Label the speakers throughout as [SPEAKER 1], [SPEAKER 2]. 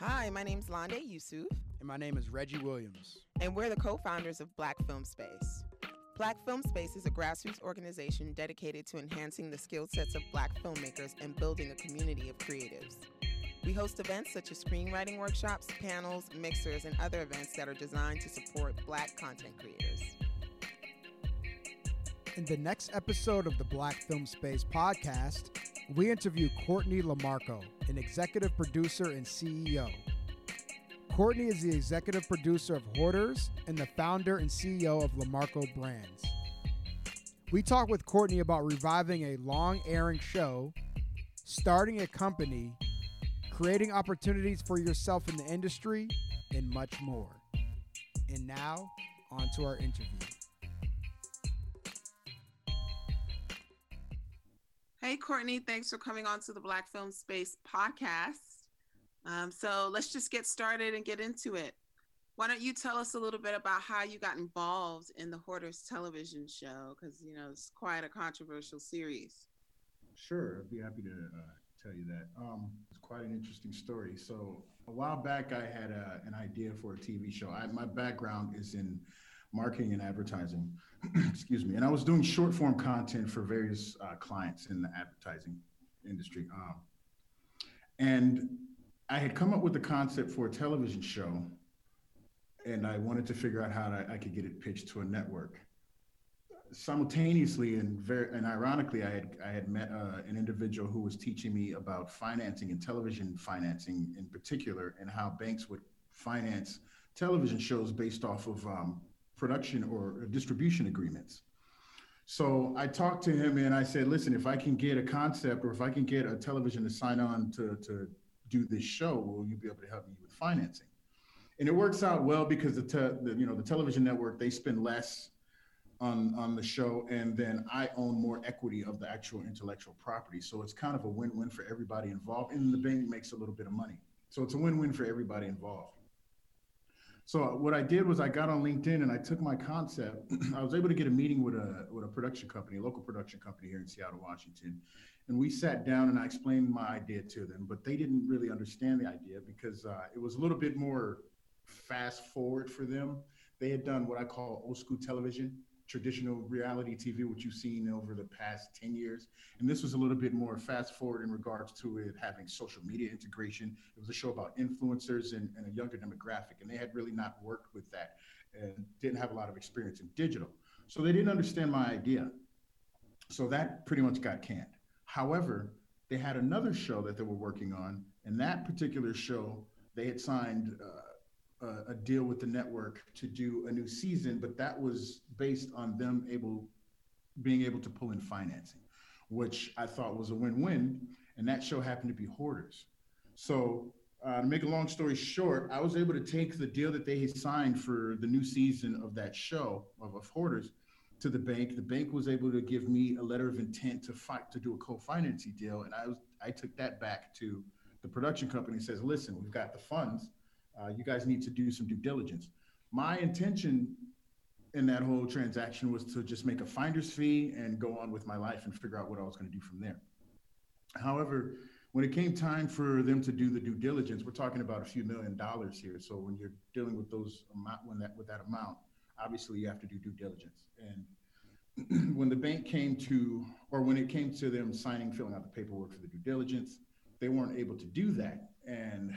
[SPEAKER 1] Hi, my name's Londe Yusuf.
[SPEAKER 2] And my name is Reggie Williams.
[SPEAKER 1] And we're the co founders of Black Film Space. Black Film Space is a grassroots organization dedicated to enhancing the skill sets of black filmmakers and building a community of creatives. We host events such as screenwriting workshops, panels, mixers, and other events that are designed to support black content creators.
[SPEAKER 2] In the next episode of the Black Film Space podcast, we interview Courtney LeMarco, an executive producer and CEO. Courtney is the executive producer of Hoarders and the founder and CEO of LeMarco Brands. We talk with Courtney about reviving a long airing show, starting a company, creating opportunities for yourself in the industry, and much more. And now, on to our interview.
[SPEAKER 1] Hey, Courtney, thanks for coming on to the Black Film Space podcast. Um, so let's just get started and get into it. Why don't you tell us a little bit about how you got involved in the Hoarders television show? Because, you know, it's quite a controversial series.
[SPEAKER 3] Sure, I'd be happy to uh, tell you that. Um, it's quite an interesting story. So, a while back, I had a, uh, an idea for a TV show. I, my background is in marketing and advertising, excuse me, and I was doing short form content for various uh, clients in the advertising industry. Um, and I had come up with the concept for a television show, and I wanted to figure out how to, I could get it pitched to a network. Simultaneously and very and ironically, I had I had met uh, an individual who was teaching me about financing and television financing in particular, and how banks would finance television shows based off of um, production or distribution agreements. So I talked to him and I said, listen, if I can get a concept or if I can get a television to sign on to, to do this show, will you be able to help me with financing? And it works out well because the, te- the you know the television network they spend less on on the show, and then I own more equity of the actual intellectual property. So it's kind of a win-win for everybody involved, and the bank makes a little bit of money. So it's a win-win for everybody involved. So what I did was I got on LinkedIn and I took my concept. I was able to get a meeting with a with a production company, a local production company here in Seattle, Washington, and we sat down and I explained my idea to them. But they didn't really understand the idea because uh, it was a little bit more fast forward for them. They had done what I call old school television, traditional reality TV, which you've seen over the past 10 years. And this was a little bit more fast forward in regards to it having social media integration. It was a show about influencers and, and a younger demographic, and they had really not worked with that and didn't have a lot of experience in digital. So they didn't understand my idea. So that pretty much got canned. However, they had another show that they were working on, and that particular show, they had signed uh, a, deal with the network to do a new season, but that was based on them able being able to pull in financing, which I thought was a win-win. And that show happened to be Hoarders. So uh, to make a long story short, I was able to take the deal that they had signed for the new season of that show of, of Hoarders to the bank. The bank was able to give me a letter of intent to fight to do a co-financing deal, and I was I took that back to the production company. Says, listen, we've got the funds uh, you guys need to do some due diligence. My intention in that whole transaction was to just make a finder's fee and go on with my life and figure out what I was going to do from there. However, when it came time for them to do the due diligence, we're talking about a few million dollars here. So when you're dealing with those amount, when that with that amount, obviously you have to do due diligence. And when the bank came to, or when it came to them signing, filling out the paperwork for the due diligence, they weren't able to do that. And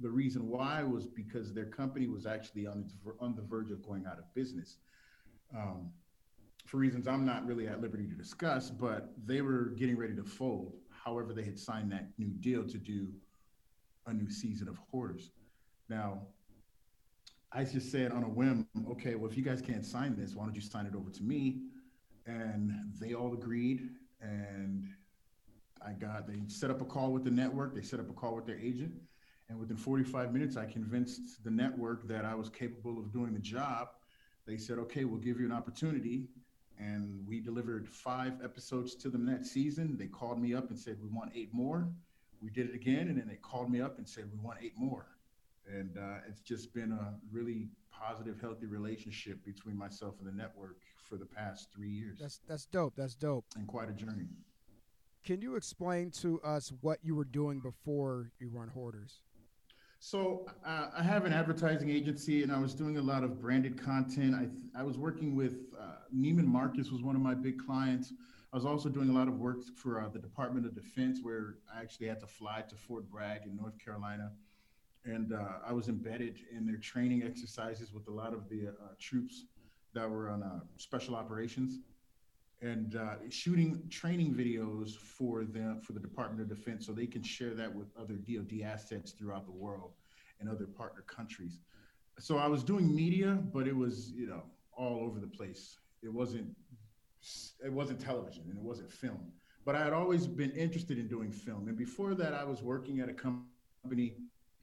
[SPEAKER 3] the reason why was because their company was actually on, on the verge of going out of business. Um, for reasons I'm not really at liberty to discuss, but they were getting ready to fold. However, they had signed that new deal to do a new season of Hoarders. Now, I just said on a whim, okay, well, if you guys can't sign this, why don't you sign it over to me? And they all agreed. And I got, they set up a call with the network, they set up a call with their agent. And within 45 minutes, I convinced the network that I was capable of doing the job. They said, okay, we'll give you an opportunity. And we delivered five episodes to them that season. They called me up and said, we want eight more. We did it again. And then they called me up and said, we want eight more. And uh, it's just been a really positive, healthy relationship between myself and the network for the past three years.
[SPEAKER 2] That's that's dope. That's dope.
[SPEAKER 3] And quite a journey.
[SPEAKER 2] Can you explain to us what you were doing before you run Hoarders?
[SPEAKER 3] So uh, I have an advertising agency, and I was doing a lot of branded content. I I was working with uh, Neiman Marcus was one of my big clients. I was also doing a lot of work for uh, the Department of Defense, where I actually had to fly to Fort Bragg in North Carolina, and uh, I was embedded in their training exercises with a lot of the uh, troops that were on uh, special operations and uh, shooting training videos for them for the Department of Defense so they can share that with other DoD assets throughout the world and other partner countries. So I was doing media, but it was you know all over the place. It wasn't it wasn't television and it wasn't film. But I had always been interested in doing film. And before that, I was working at a company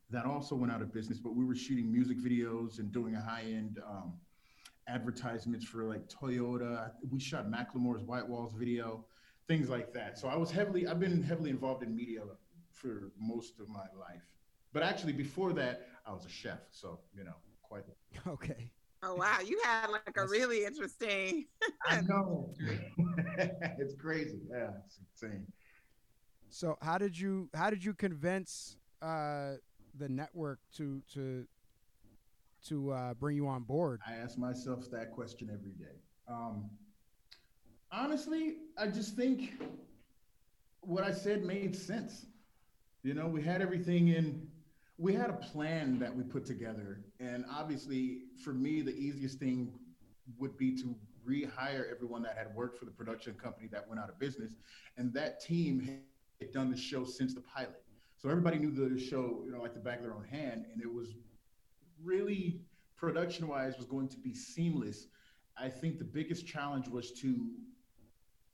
[SPEAKER 3] that also went out of business, but we were shooting music videos and doing a high end um, advertisements for like Toyota. We shot Macklemore's White Walls video, things like that. So I was heavily, I've been heavily involved in media for most of my life. But actually, before that, I was a chef. So, you know, quite.
[SPEAKER 2] Okay.
[SPEAKER 1] Oh, wow. You had like a really interesting.
[SPEAKER 3] I know. it's crazy. Yeah, it's insane.
[SPEAKER 2] So how did you how did you convince uh, the network to to to uh, bring you on board?
[SPEAKER 3] I ask myself that question every day. Um, honestly, I just think what I said made sense. You know, we had everything in, we had a plan that we put together. And obviously, for me, the easiest thing would be to rehire everyone that had worked for the production company that went out of business. And that team had done the show since the pilot. So everybody knew the show, you know, like the back of their own hand. And it was really production wise was going to be seamless. I think the biggest challenge was to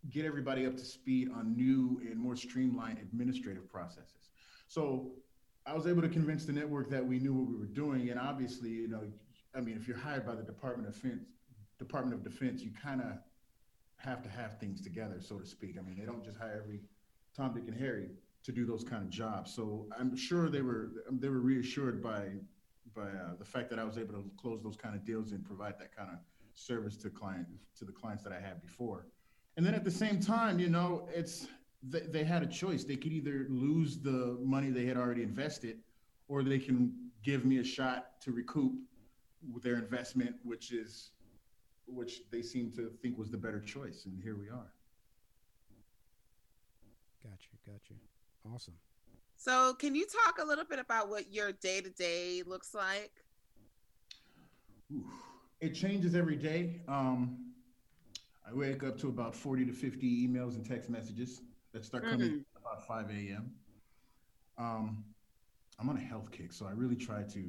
[SPEAKER 3] get everybody up to speed on new and more streamlined administrative processes. So I was able to convince the network that we knew what we were doing. And obviously, you know, I mean, if you're hired by the Department of Defense, Department of Defense, you kind of have to have things together, so to speak. I mean, they don't just hire every Tom, Dick, and Harry to do those kind of jobs. So I'm sure they were they were reassured by by uh, the fact that I was able to close those kind of deals and provide that kind of service to client to the clients that I had before. And then at the same time, you know, it's they, they had a choice. They could either lose the money they had already invested, or they can give me a shot to recoup their investment, which is which they seem to think was the better choice. And here we are.
[SPEAKER 2] Got you. Got you. Awesome.
[SPEAKER 1] So, can you talk a little bit about what your day to day looks like?
[SPEAKER 3] Ooh, it changes every day. Um, I wake up to about 40 to 50 emails and text messages that start coming mm-hmm. about 5 a.m. Um, I'm on a health kick, so I really try to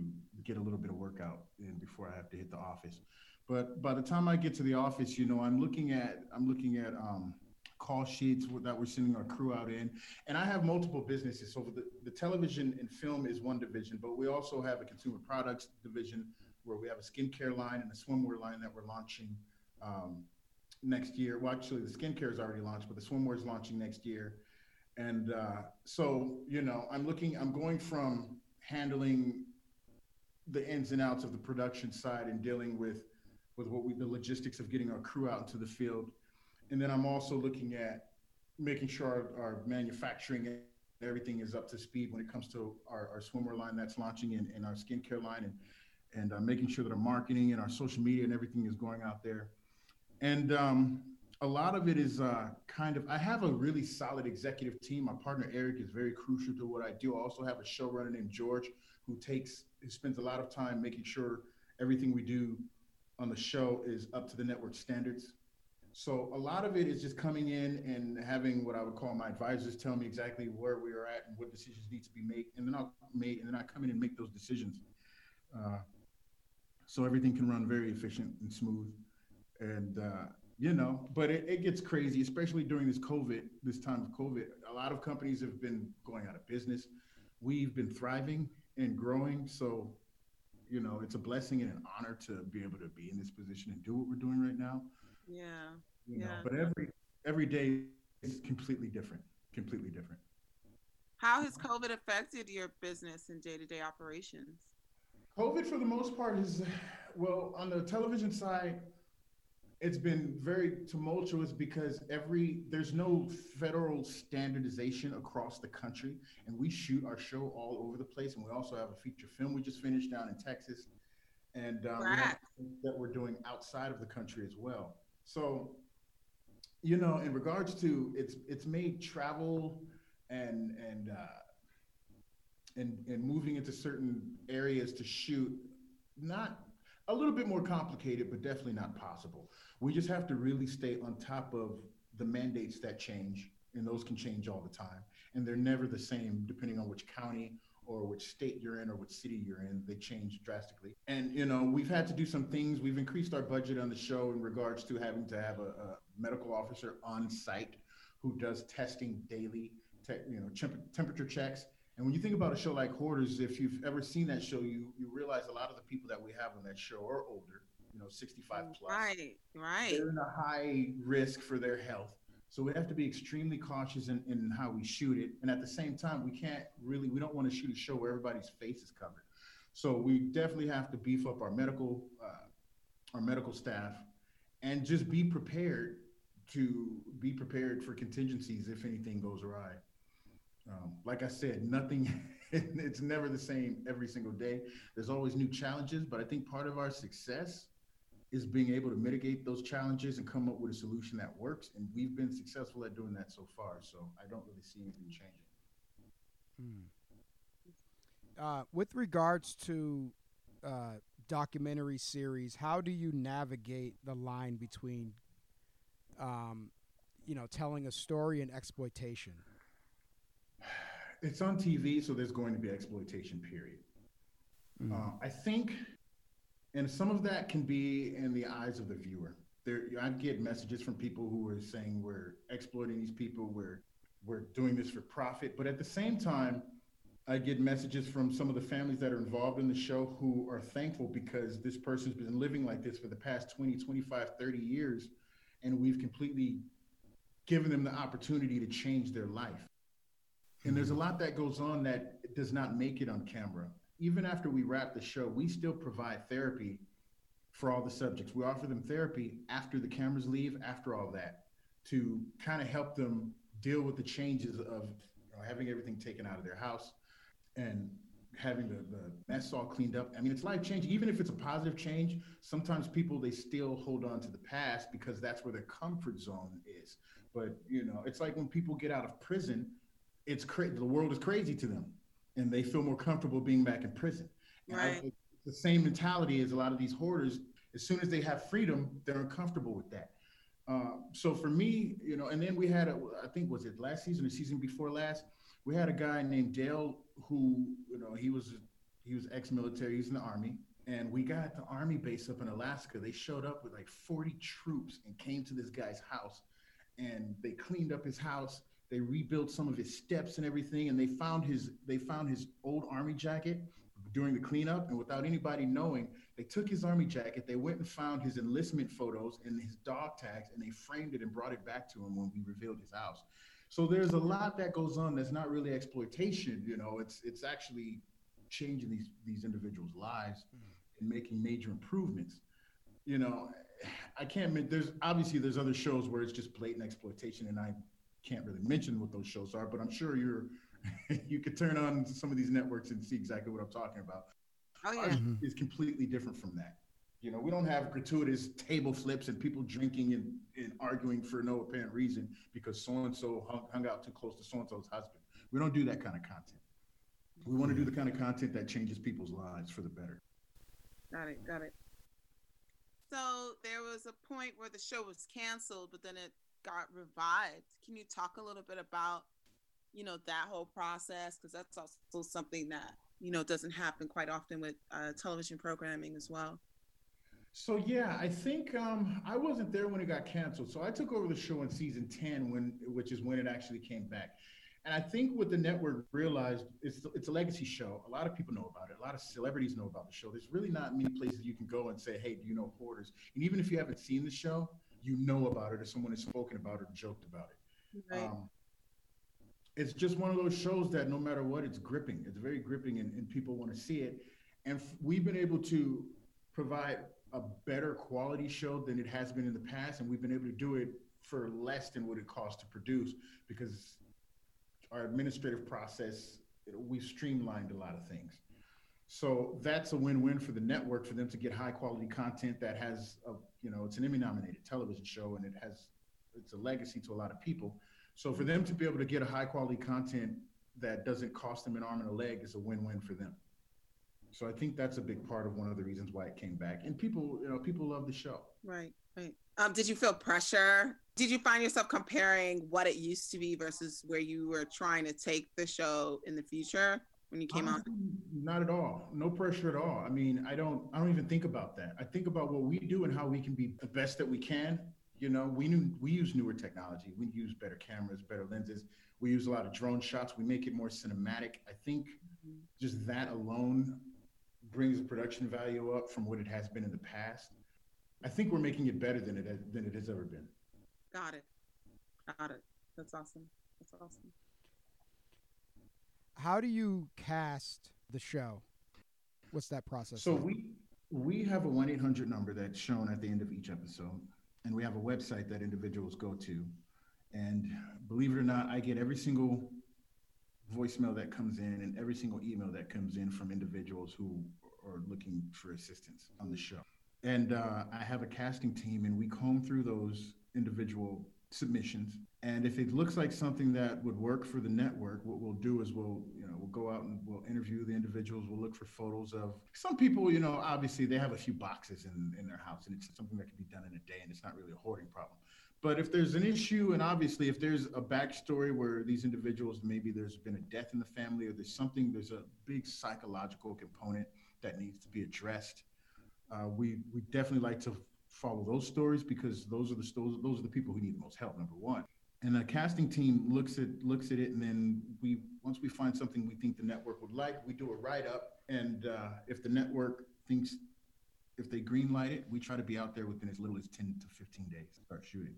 [SPEAKER 3] get a little bit of workout in before I have to hit the office. But by the time I get to the office, you know, I'm looking at I'm looking at um, call sheets that we're sending our crew out in. And I have multiple businesses. So the, the television and film is one division, but we also have a consumer products division where we have a skincare line and a swimwear line that we're launching um, next year. Well, actually, the skincare is already launched, but the swimwear is launching next year. And uh, so, you know, I'm looking, I'm going from handling the ins and outs of the production side and dealing with with what we the logistics of getting our crew out into the field and then I'm also looking at making sure our, our manufacturing and everything is up to speed when it comes to our, our swimwear line that's launching and, and our skincare line and and uh, making sure that our marketing and our social media and everything is going out there. And um, a lot of it is uh, kind of, I have a really solid executive team. My partner Eric is very crucial to what I do. I also have a showrunner named George who takes, who spends a lot of time making sure everything we do on the show is up to the network standards. So a lot of it is just coming in and having what I would call my advisors tell me exactly where we are at and what decisions need to be made, and then I'll make and then I come in and make those decisions. Uh, so everything can run very efficient and smooth, and uh, you know, but it, it gets crazy, especially during this COVID, this time of COVID. A lot of companies have been going out of business. We've been thriving and growing, so you know, it's a blessing and an honor to be able to be in this position and do what we're doing right now.
[SPEAKER 1] Yeah.
[SPEAKER 3] You
[SPEAKER 1] yeah.
[SPEAKER 3] but every every day is completely different. Completely different.
[SPEAKER 1] How has COVID affected your business and day to day operations?
[SPEAKER 3] COVID, for the most part, is well on the television side. it's been very tumultuous because every there's no federal standardization across the country and we shoot our show all over the place and we also have a feature film we just finished down in texas and um, right. we that we're doing outside of the country as well so you know in regards to it's it's made travel and and uh, and and moving into certain areas to shoot not a little bit more complicated, but definitely not possible. We just have to really stay on top of the mandates that change, and those can change all the time. And they're never the same depending on which county or which state you're in or which city you're in. They change drastically. And, you know, we've had to do some things. We've increased our budget on the show in regards to having to have a, a medical officer on site who does testing daily, te- you know, temp- temperature checks and when you think about a show like Hoarders, if you've ever seen that show, you you realize a lot of the people that we have on that show are older, you know, 65 plus.
[SPEAKER 1] Right, right.
[SPEAKER 3] They're in a high risk for their health. So we have to be extremely cautious in, in how we shoot it. And at the same time, we can't really, we don't want to shoot a show where everybody's face is covered. So we definitely have to beef up our medical, uh, our medical staff and just be prepared to be prepared for contingencies if anything goes awry. Um, like I said, nothing, it's never the same every single day. There's always new challenges, but I think part of our success is being able to mitigate those challenges and come up with a solution that works. And we've been successful at doing that so far. So I don't really see anything changing.
[SPEAKER 2] Hmm. Uh, with regards to uh, documentary series, how do you navigate the line between, um, you know, telling a story and exploitation?
[SPEAKER 3] it's on TV, so there's going to be exploitation. Period. Mm. Uh, I think, and some of that can be in the eyes of the viewer. There, I get messages from people who are saying we're exploiting these people, we're we're doing this for profit, but at the same time, I get messages from some of the families that are involved in the show who are thankful because this person's been living like this for the past 20, 25, 30 years, and we've completely given them the opportunity to change their life. And there's a hmm. lot that goes on that does not make it on camera. Even after we wrap the show, we still provide therapy for all the subjects. We offer them therapy after the cameras leave, after all that, to kind of help them deal with the changes of you know, having everything taken out of their house and having the, the mess all cleaned up. I mean, it's life changing. Even if it's a positive change, sometimes people they still hold on to the past because that's where their comfort zone is. But you know, it's like when people get out of prison it's crazy. The world is crazy to them, and they feel more comfortable being back in prison.
[SPEAKER 1] Right. I,
[SPEAKER 3] the same mentality as a lot of these hoarders. As soon as they have freedom, they're uncomfortable with that. Uh, so for me, you know, and then we had, a, I think was it last season or season before last, we had a guy named Dale who, you know, he was he was ex-military, he's in the army, and we got the army base up in Alaska. They showed up with like 40 troops and came to this guy's house, and they cleaned up his house they rebuilt some of his steps and everything, and they found his they found his old army jacket during the cleanup. And without anybody knowing, they took his army jacket. They went and found his enlistment photos and his dog tags, and they framed it and brought it back to him when we revealed his house. So there's a lot that goes on that's not really exploitation. You know, it's it's actually changing these these individuals' lives and making major improvements. You know, I can't. There's obviously there's other shows where it's just blatant exploitation, and I can't really mention what those shows are, but I'm sure you're you could turn on some of these networks and see exactly what I'm talking about.
[SPEAKER 1] Oh yeah, mm-hmm.
[SPEAKER 3] is completely different from that. You know, we don't have gratuitous table flips and people drinking and, and arguing for no apparent reason because so and so hung out too close to so and so's husband. We don't do that kind of content. We want to do the kind of content that changes people's lives for the better.
[SPEAKER 1] Got it. Got it. So there was a point where the show was canceled, but then it got revived. Can you talk a little bit about, you know, that whole process? Because that's also something that, you know, doesn't happen quite often with uh, television programming as well.
[SPEAKER 3] So yeah, I think um, I wasn't there when it got canceled. So I took over the show in season ten, when which is when it actually came back. And I think what the network realized it's it's a legacy show. A lot of people know about it. A lot of celebrities know about the show. There's really not many places you can go and say, "Hey, do you know Hoarders?" And even if you haven't seen the show, you know about it or someone has spoken about it or joked about it. Right. Um, it's just one of those shows that no matter what, it's gripping. It's very gripping and, and people want to see it. And f- we've been able to provide a better quality show than it has been in the past, and we've been able to do it for less than what it costs to produce because our administrative process we've streamlined a lot of things. So that's a win-win for the network for them to get high quality content that has a you know it's an Emmy nominated television show and it has it's a legacy to a lot of people. So for them to be able to get a high quality content that doesn't cost them an arm and a leg is a win-win for them. So I think that's a big part of one of the reasons why it came back. And people, you know, people love the show.
[SPEAKER 1] Right, right. Um, did you feel pressure? Did you find yourself comparing what it used to be versus where you were trying to take the show in the future when you came Honestly,
[SPEAKER 3] out? Not at all. No pressure at all. I mean, I don't I don't even think about that. I think about what we do and how we can be the best that we can. You know, we knew we use newer technology. We use better cameras, better lenses. We use a lot of drone shots. We make it more cinematic. I think mm-hmm. just that alone brings the production value up from what it has been in the past. I think we're making it better than it than it has ever been.
[SPEAKER 1] Got it. Got it. That's awesome. That's awesome.
[SPEAKER 2] How do you cast the show? What's that process?
[SPEAKER 3] So like? we we have a one eight hundred number that's shown at the end of each episode, and we have a website that individuals go to. And believe it or not, I get every single voicemail that comes in and every single email that comes in from individuals who are looking for assistance on the show. And uh, I have a casting team, and we comb through those individual submissions. And if it looks like something that would work for the network, what we'll do is we'll, you know, we'll go out and we'll interview the individuals. We'll look for photos of some people, you know, obviously they have a few boxes in, in their house and it's something that can be done in a day and it's not really a hoarding problem. But if there's an issue, and obviously if there's a backstory where these individuals, maybe there's been a death in the family or there's something, there's a big psychological component that needs to be addressed. Uh, we we definitely like to follow those stories because those are the those, those are the people who need the most help. Number one, and the casting team looks at looks at it, and then we once we find something we think the network would like, we do a write up, and uh, if the network thinks if they green light it, we try to be out there within as little as ten to fifteen days to start shooting.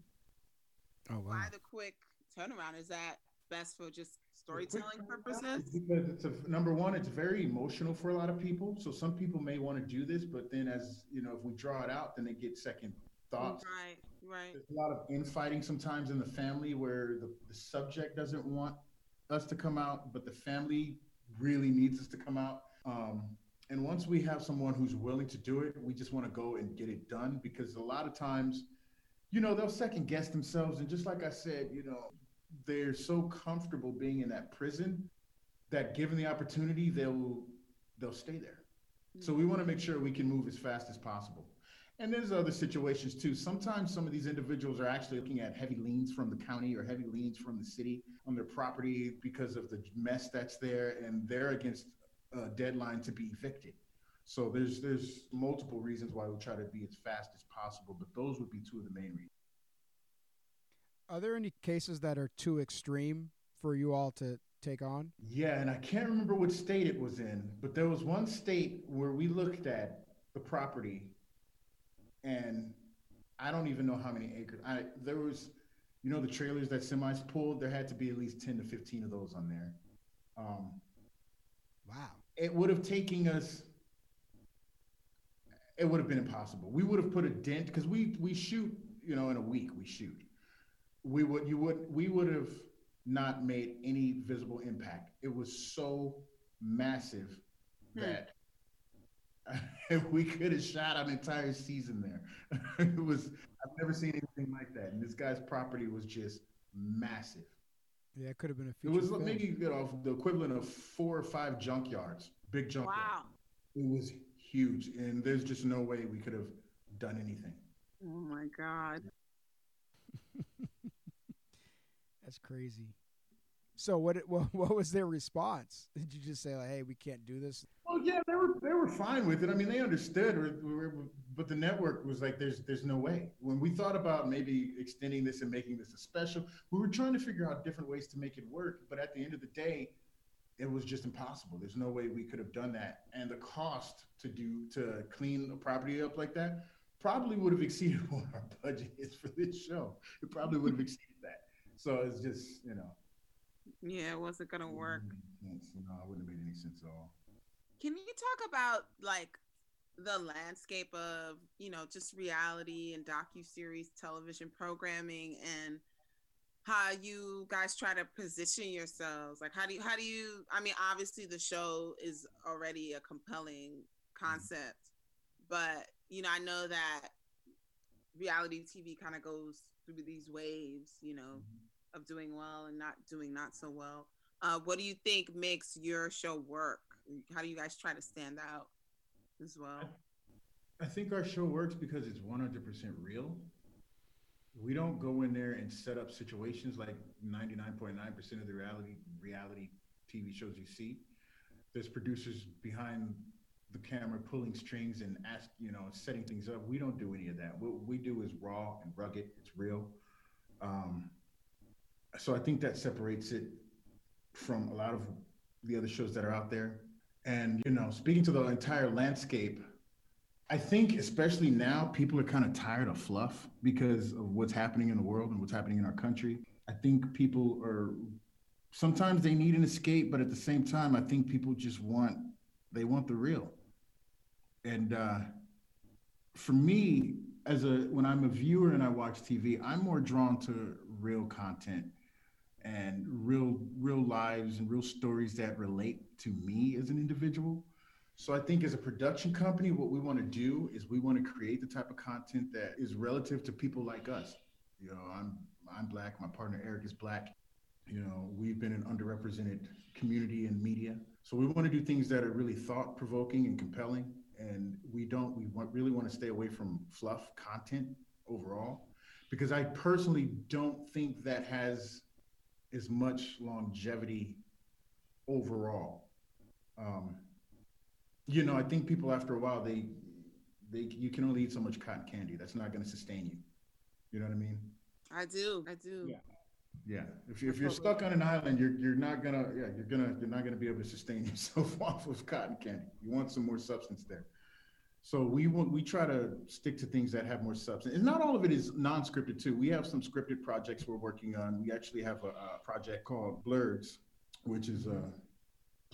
[SPEAKER 1] Oh wow! Why the quick turnaround? Is that best for just storytelling purposes?
[SPEAKER 3] Because it's a number one, it's very emotional for a lot of people. So some people may want to do this, but then as you know, if we draw it out, then they get second thoughts.
[SPEAKER 1] Right, right.
[SPEAKER 3] There's a lot of infighting sometimes in the family where the, the subject doesn't want us to come out, but the family really needs us to come out. Um, and once we have someone who's willing to do it, we just want to go and get it done because a lot of times, you know, they'll second guess themselves. And just like I said, you know, they're so comfortable being in that prison that given the opportunity, they'll they'll stay there. So we want to make sure we can move as fast as possible. And there's other situations too. Sometimes some of these individuals are actually looking at heavy liens from the county or heavy liens from the city on their property because of the mess that's there, and they're against a deadline to be evicted. So there's there's multiple reasons why we try to be as fast as possible, but those would be two of the main reasons.
[SPEAKER 2] Are there any cases that are too extreme for you all to take on?
[SPEAKER 3] Yeah, and I can't remember what state it was in, but there was one state where we looked at the property and I don't even know how many acres. I there was you know the trailers that semis pulled, there had to be at least 10 to 15 of those on there. Um,
[SPEAKER 2] wow.
[SPEAKER 3] It would have taken us it would have been impossible. We would have put a dent because we we shoot, you know, in a week we shoot we would you would we would have not made any visible impact. It was so massive hmm. that we could have shot an entire season there. it was I've never seen anything like that. And this guy's property was just massive.
[SPEAKER 2] Yeah, it could have been a few.
[SPEAKER 3] It was film. maybe you know the equivalent of four or five junkyards, big junkyards. Wow. It was huge, and there's just no way we could have done anything.
[SPEAKER 1] Oh my god.
[SPEAKER 2] That's crazy. So what, what what was their response? Did you just say like, "Hey, we can't do this"?
[SPEAKER 3] Well, yeah, they were they were fine with it. I mean, they understood, but the network was like, "There's there's no way." When we thought about maybe extending this and making this a special, we were trying to figure out different ways to make it work. But at the end of the day, it was just impossible. There's no way we could have done that, and the cost to do to clean a property up like that probably would have exceeded what our budget is for this show. It probably would have exceeded so it's just, you know.
[SPEAKER 1] Yeah, it wasn't gonna work.
[SPEAKER 3] Sense. You it wouldn't have made any sense at all.
[SPEAKER 1] Can you talk about like the landscape of you know just reality and docu series television programming and how you guys try to position yourselves like how do you how do you i mean obviously the show is already a compelling mm-hmm. concept but you know i know that reality tv kind of goes through these waves you know mm-hmm. of doing well and not doing not so well uh, what do you think makes your show work how do you guys try to stand out as well
[SPEAKER 3] i think our show works because it's 100% real we don't go in there and set up situations like 99.9% of the reality reality TV shows you see. There's producers behind the camera pulling strings and ask, you know, setting things up. We don't do any of that. What we do is raw and rugged. It's real. Um, so I think that separates it from a lot of the other shows that are out there. And you know, speaking to the entire landscape, I think, especially now, people are kind of tired of fluff because of what's happening in the world and what's happening in our country. I think people are sometimes they need an escape, but at the same time, I think people just want they want the real. And uh, for me, as a when I'm a viewer and I watch TV, I'm more drawn to real content and real real lives and real stories that relate to me as an individual so I think as a production company, what we want to do is we want to create the type of content that is relative to people like us. You know, I'm I'm black. My partner Eric is black. You know, we've been an underrepresented community in media. So we want to do things that are really thought provoking and compelling. And we don't. We want, really want to stay away from fluff content overall, because I personally don't think that has as much longevity overall. Um, you know, I think people after a while they they you can only eat so much cotton candy. That's not going to sustain you. You know what I mean?
[SPEAKER 1] I do. I do.
[SPEAKER 3] Yeah. Yeah. If, you, if you're stuck on an island, you're you're not gonna yeah you're gonna you're not gonna be able to sustain yourself off of cotton candy. You want some more substance there. So we want we try to stick to things that have more substance. And not all of it is non-scripted too. We have some scripted projects we're working on. We actually have a, a project called Blurs, which is a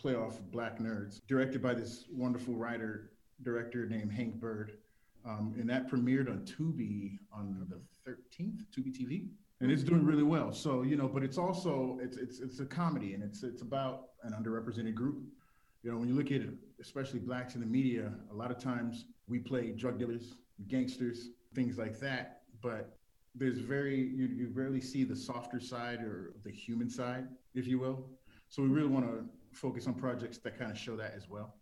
[SPEAKER 3] playoff of Black Nerds, directed by this wonderful writer director named Hank Bird. Um, and that premiered on Tubi on the 13th, Tubi TV, and it's doing really well. So you know, but it's also it's it's it's a comedy, and it's it's about an underrepresented group. You know, when you look at it, especially blacks in the media, a lot of times we play drug dealers, gangsters, things like that. But there's very you, you rarely see the softer side or the human side, if you will. So we really want to focus on projects that kind of show that as well.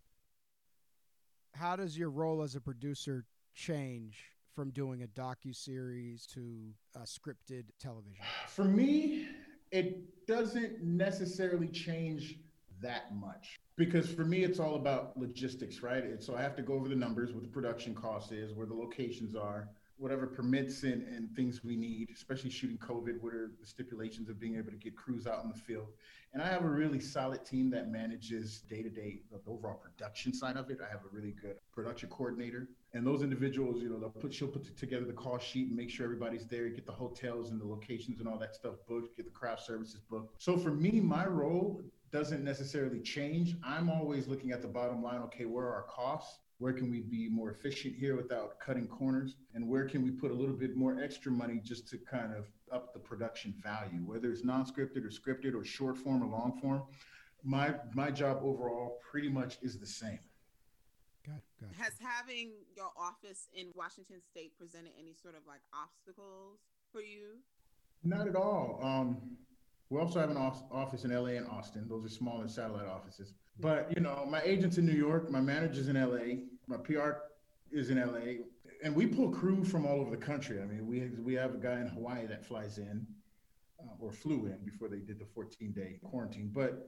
[SPEAKER 2] How does your role as a producer change from doing a docu series to scripted television?
[SPEAKER 3] For me, it doesn't necessarily change that much because for me it's all about logistics right so i have to go over the numbers what the production cost is where the locations are whatever permits and, and things we need, especially shooting COVID, what are the stipulations of being able to get crews out in the field. And I have a really solid team that manages day to day the overall production side of it. I have a really good production coordinator. And those individuals, you know, they'll put she'll put together the call sheet and make sure everybody's there, get the hotels and the locations and all that stuff booked, get the craft services booked. So for me, my role doesn't necessarily change. I'm always looking at the bottom line, okay, where are our costs? Where can we be more efficient here without cutting corners and where can we put a little bit more extra money just to kind of up the production value whether it's non-scripted or scripted or short form or long form my my job overall pretty much is the same
[SPEAKER 1] Got, got Has having your office in Washington State presented any sort of like obstacles for you?
[SPEAKER 3] Not at all. Um, we also have an office in LA and Austin. Those are smaller satellite offices. But you know, my agent's in New York, my manager's in LA, my PR is in LA, and we pull crew from all over the country. I mean, we we have a guy in Hawaii that flies in uh, or flew in before they did the 14 day quarantine. But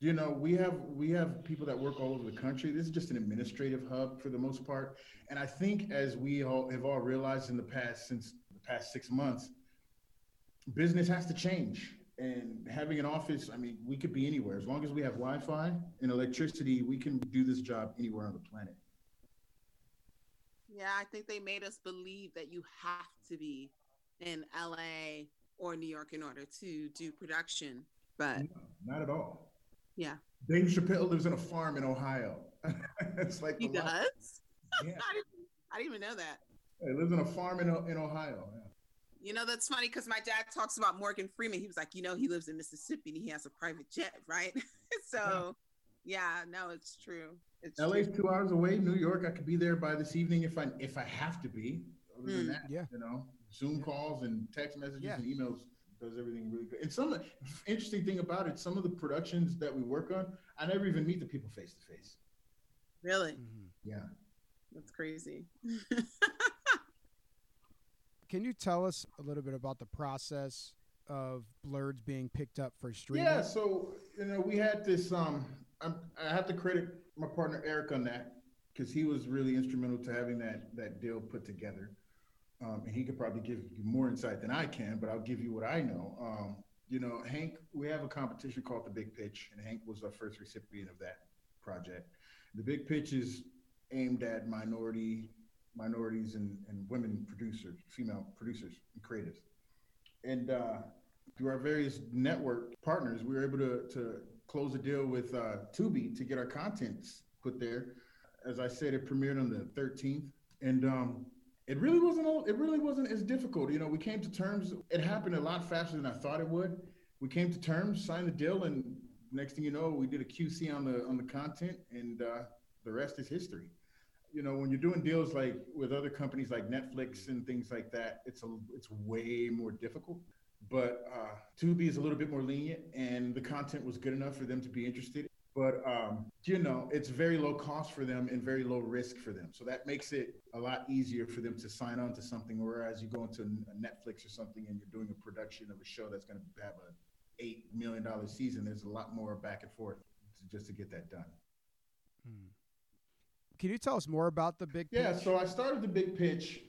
[SPEAKER 3] you know, we have we have people that work all over the country. This is just an administrative hub for the most part. And I think as we all have all realized in the past since the past six months, business has to change and having an office, I mean, we could be anywhere. As long as we have Wi Fi and electricity, we can do this job anywhere on the planet.
[SPEAKER 1] Yeah, I think they made us believe that you have to be in LA or New York in order to do production, but
[SPEAKER 3] no, not at all.
[SPEAKER 1] Yeah.
[SPEAKER 3] Dave Chappelle lives in a farm in Ohio. it's like
[SPEAKER 1] he does.
[SPEAKER 4] Yeah. I, didn't, I didn't even know that.
[SPEAKER 3] He lives in a farm in, in Ohio. Yeah.
[SPEAKER 4] You know, that's funny because my dad talks about Morgan Freeman. He was like, you know, he lives in Mississippi and he has a private jet, right? so, yeah, no, it's true. It's
[SPEAKER 3] LA's true. two hours away. New York, I could be there by this evening if I if I have to be. Other than hmm. that, yeah, you know, Zoom calls and text messages yeah. and emails does everything really good. And some interesting thing about it, some of the productions that we work on, I never even meet the people face to face.
[SPEAKER 4] Really?
[SPEAKER 3] Mm-hmm. Yeah.
[SPEAKER 4] That's crazy.
[SPEAKER 2] Can you tell us a little bit about the process of blurs being picked up for streaming?
[SPEAKER 3] Yeah, so you know we had this. Um, I'm, i have to credit my partner Eric on that because he was really instrumental to having that that deal put together. Um, and he could probably give you more insight than I can, but I'll give you what I know. Um, you know, Hank, we have a competition called the Big Pitch, and Hank was our first recipient of that project. The Big Pitch is aimed at minority minorities and, and women producers, female producers and creatives. And uh, through our various network partners, we were able to, to close a deal with uh, Tubi to get our contents put there. As I said, it premiered on the 13th. And um, it really wasn't it really wasn't as difficult. You know, we came to terms. It happened a lot faster than I thought it would. We came to terms, signed the deal, and next thing you know, we did a QC on the on the content, and uh, the rest is history. You know, when you're doing deals like with other companies like Netflix and things like that, it's a it's way more difficult. But uh, Tubi is a little bit more lenient, and the content was good enough for them to be interested but um, you know it's very low cost for them and very low risk for them so that makes it a lot easier for them to sign on to something whereas you go into netflix or something and you're doing a production of a show that's going to have a eight million dollar season there's a lot more back and forth to, just to get that done
[SPEAKER 2] hmm. Can you tell us more about the big Pitch?
[SPEAKER 3] yeah so i started the big pitch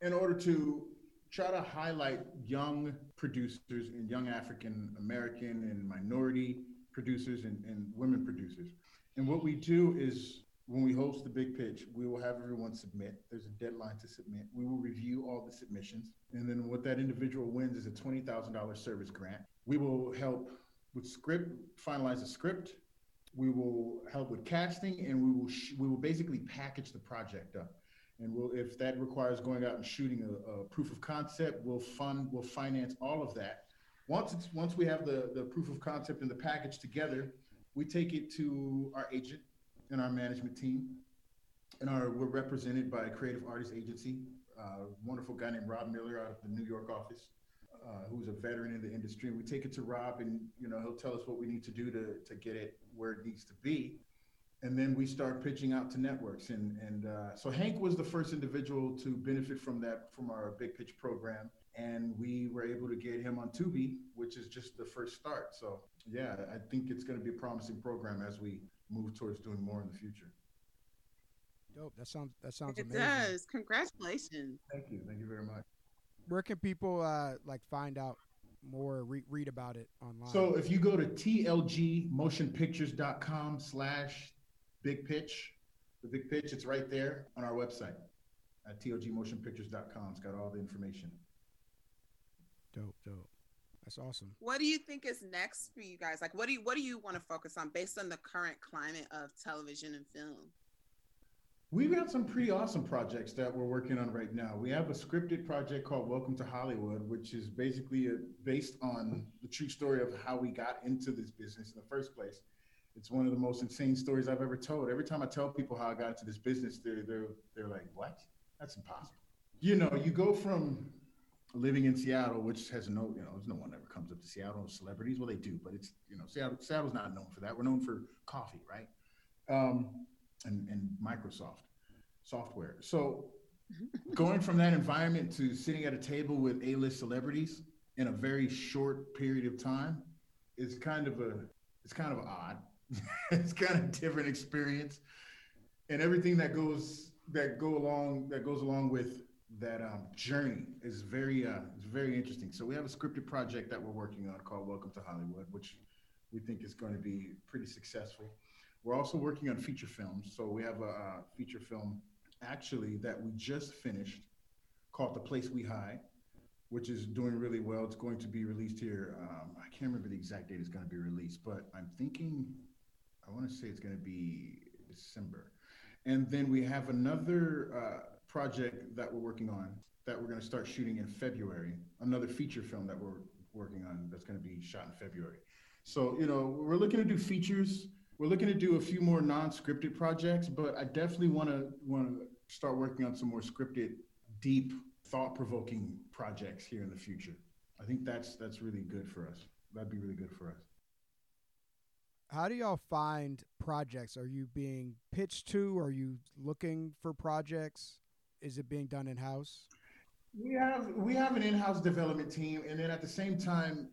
[SPEAKER 3] in order to try to highlight young producers and young african american and minority producers and, and women producers. And what we do is when we host the big pitch, we will have everyone submit. There's a deadline to submit. We will review all the submissions. And then what that individual wins is a $20,000 service grant. We will help with script, finalize the script. We will help with casting and we will sh- we will basically package the project up. And we'll, if that requires going out and shooting a, a proof of concept, we'll fund, we'll finance all of that. Once it's once we have the the proof of concept and the package together, we take it to our agent and our management team, and our we're represented by a creative artist agency, uh, wonderful guy named Rob Miller out of the New York office, uh, who's a veteran in the industry. We take it to Rob, and you know he'll tell us what we need to do to to get it where it needs to be. And then we start pitching out to networks, and and uh, so Hank was the first individual to benefit from that from our Big Pitch program and we were able to get him on Tubi, which is just the first start. So yeah, I think it's going to be a promising program as we move towards doing more in the future.
[SPEAKER 2] Dope. That sounds that sounds
[SPEAKER 4] it
[SPEAKER 2] amazing.
[SPEAKER 4] It does. Congratulations.
[SPEAKER 3] Thank you. Thank you very much.
[SPEAKER 2] Where can people uh, like find out more, re- read about it online?
[SPEAKER 3] So if you go to tlgmotionpictures.com slash big pitch, the big pitch, it's right there on our website at tlgmotionpictures.com. It's got all the information.
[SPEAKER 2] Dope, dope. That's awesome.
[SPEAKER 4] What do you think is next for you guys? Like, what do you what do you want to focus on based on the current climate of television and film?
[SPEAKER 3] We've got some pretty awesome projects that we're working on right now. We have a scripted project called Welcome to Hollywood, which is basically a, based on the true story of how we got into this business in the first place. It's one of the most insane stories I've ever told. Every time I tell people how I got into this business, they're they're they're like, "What? That's impossible." You know, you go from living in Seattle, which has no, you know, there's no one ever comes up to Seattle celebrities. Well, they do, but it's, you know, Seattle, Seattle's not known for that. We're known for coffee, right? Um, and, and Microsoft software. So going from that environment to sitting at a table with A-list celebrities in a very short period of time is kind of a, it's kind of odd. it's kind of different experience and everything that goes, that go along, that goes along with that um, journey is very uh, is very interesting. So we have a scripted project that we're working on called Welcome to Hollywood, which we think is going to be pretty successful. We're also working on feature films. So we have a, a feature film actually that we just finished called The Place We Hide, which is doing really well. It's going to be released here. Um, I can't remember the exact date it's going to be released, but I'm thinking I want to say it's going to be December And then we have another uh, project that we're working on that we're going to start shooting in February. Another feature film that we're working on that's going to be shot in February. So you know, we're looking to do features. We're looking to do a few more non-scripted projects, but I definitely want to want to start working on some more scripted, deep, thought-provoking projects here in the future. I think that's that's really good for us. That'd be really good for us.
[SPEAKER 2] How do y'all find projects? Are you being pitched to? Are you looking for projects? Is it being done in house?
[SPEAKER 3] We have we have an in-house development team, and then at the same time,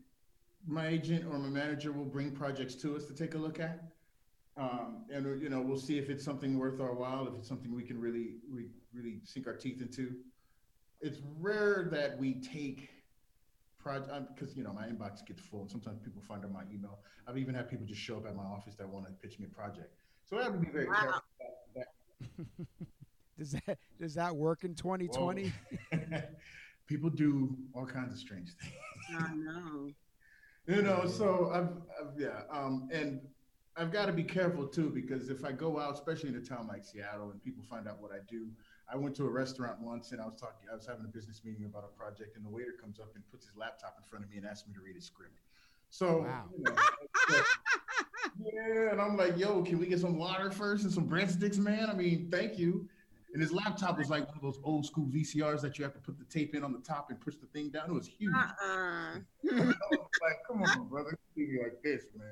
[SPEAKER 3] my agent or my manager will bring projects to us to take a look at, um, and you know we'll see if it's something worth our while, if it's something we can really we really sink our teeth into. It's rare that we take project because you know my inbox gets full, and sometimes people find out my email. I've even had people just show up at my office that want to pitch me a project, so I have to be very wow. careful.
[SPEAKER 2] That. does that does that work in 2020?
[SPEAKER 3] people do all kinds of strange things.
[SPEAKER 4] I know.
[SPEAKER 3] you know, so I've, I've yeah, um, and I've got to be careful too because if I go out, especially in a town like Seattle, and people find out what I do, I went to a restaurant once and I was talking, I was having a business meeting about a project, and the waiter comes up and puts his laptop in front of me and asks me to read a script. So, wow. you know, yeah, and I'm like, yo, can we get some water first and some breadsticks, man? I mean, thank you. And his laptop was like one of those old school VCRs that you have to put the tape in on the top and push the thing down. It was huge. Uh-uh. was like, come on, brother, be like this, man.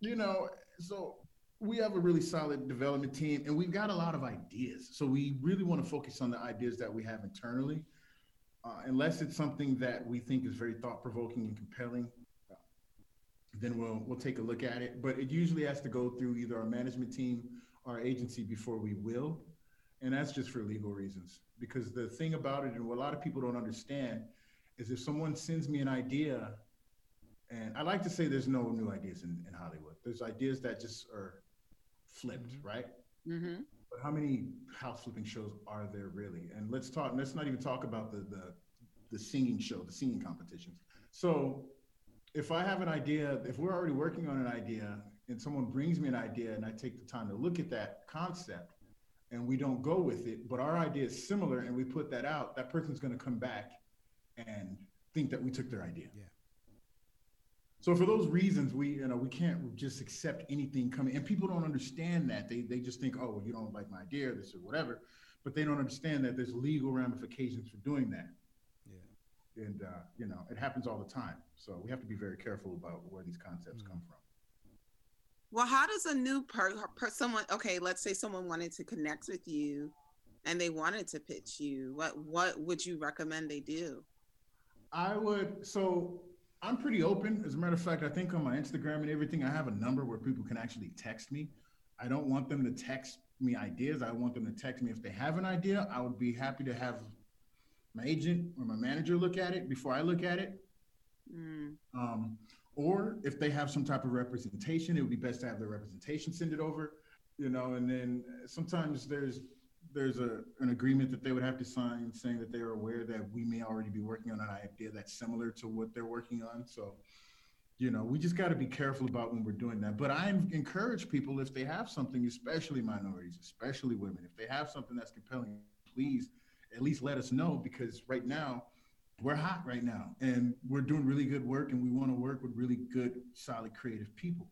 [SPEAKER 3] You know, so we have a really solid development team, and we've got a lot of ideas. So we really want to focus on the ideas that we have internally, uh, unless it's something that we think is very thought provoking and compelling. then we'll we'll take a look at it. But it usually has to go through either our management team or our agency before we will and that's just for legal reasons. Because the thing about it, and what a lot of people don't understand, is if someone sends me an idea, and I like to say there's no new ideas in, in Hollywood. There's ideas that just are flipped, mm-hmm. right? Mm-hmm. But how many house flipping shows are there really? And let's talk. Let's not even talk about the the the singing show, the singing competitions. So if I have an idea, if we're already working on an idea, and someone brings me an idea, and I take the time to look at that concept and we don't go with it, but our idea is similar and we put that out, that person's going to come back and think that we took their idea.
[SPEAKER 2] Yeah.
[SPEAKER 3] So for those reasons, we you know we can't just accept anything coming, and people don't understand that. They they just think, oh, well, you don't like my idea, this or whatever, but they don't understand that there's legal ramifications for doing that.
[SPEAKER 2] Yeah.
[SPEAKER 3] And uh, you know it happens all the time. So we have to be very careful about where these concepts mm-hmm. come from.
[SPEAKER 4] Well, how does a new per, per someone okay, let's say someone wanted to connect with you and they wanted to pitch you. What what would you recommend they do?
[SPEAKER 3] I would so I'm pretty open. As a matter of fact, I think on my Instagram and everything, I have a number where people can actually text me. I don't want them to text me ideas. I want them to text me if they have an idea. I would be happy to have my agent or my manager look at it before I look at it. Mm. Um, or if they have some type of representation, it would be best to have their representation send it over, you know, and then sometimes there's there's a an agreement that they would have to sign saying that they are aware that we may already be working on an idea that's similar to what they're working on. So, you know, we just got to be careful about when we're doing that. But I encourage people if they have something, especially minorities, especially women, if they have something that's compelling, please at least let us know because right now we're hot right now and we're doing really good work and we want to work with really good solid creative people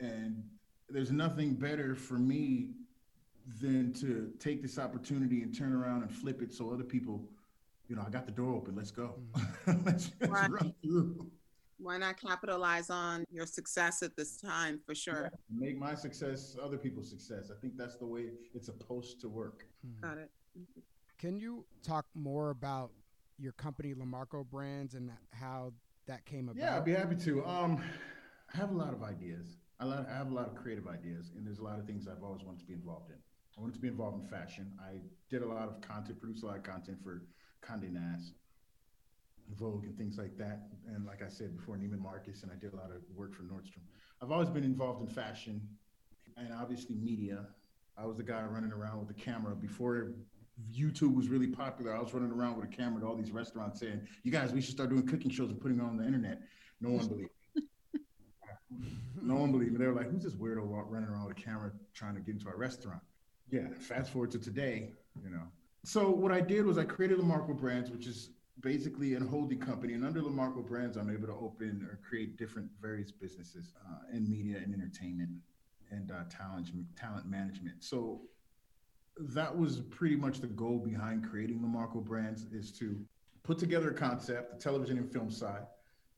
[SPEAKER 3] and there's nothing better for me than to take this opportunity and turn around and flip it so other people you know i got the door open let's go mm. let's, let's
[SPEAKER 4] run through why not capitalize on your success at this time for sure
[SPEAKER 3] yeah, make my success other people's success i think that's the way it's supposed to work
[SPEAKER 4] got it
[SPEAKER 2] can you talk more about your company LeMarco Brands and how that came about?
[SPEAKER 3] Yeah, I'd be happy to. Um, I have a lot of ideas. I, I have a lot of creative ideas, and there's a lot of things I've always wanted to be involved in. I wanted to be involved in fashion. I did a lot of content, produced a lot of content for Condé Nast, Vogue, and things like that. And like I said before, Neiman Marcus, and I did a lot of work for Nordstrom. I've always been involved in fashion and obviously media. I was the guy running around with the camera before YouTube was really popular, I was running around with a camera to all these restaurants saying, "You guys, we should start doing cooking shows and putting it on the internet." No one believed. no one believed me. They were like, "Who's this weirdo running around with a camera trying to get into a restaurant?" Yeah, fast forward to today, you know. So what I did was I created LeMarco Brands, which is basically a holding company. And under LeMarco Brands, I'm able to open or create different various businesses uh, in media and entertainment and uh, talent talent management. So that was pretty much the goal behind creating LeMarco Brands is to put together a concept, the television and film side,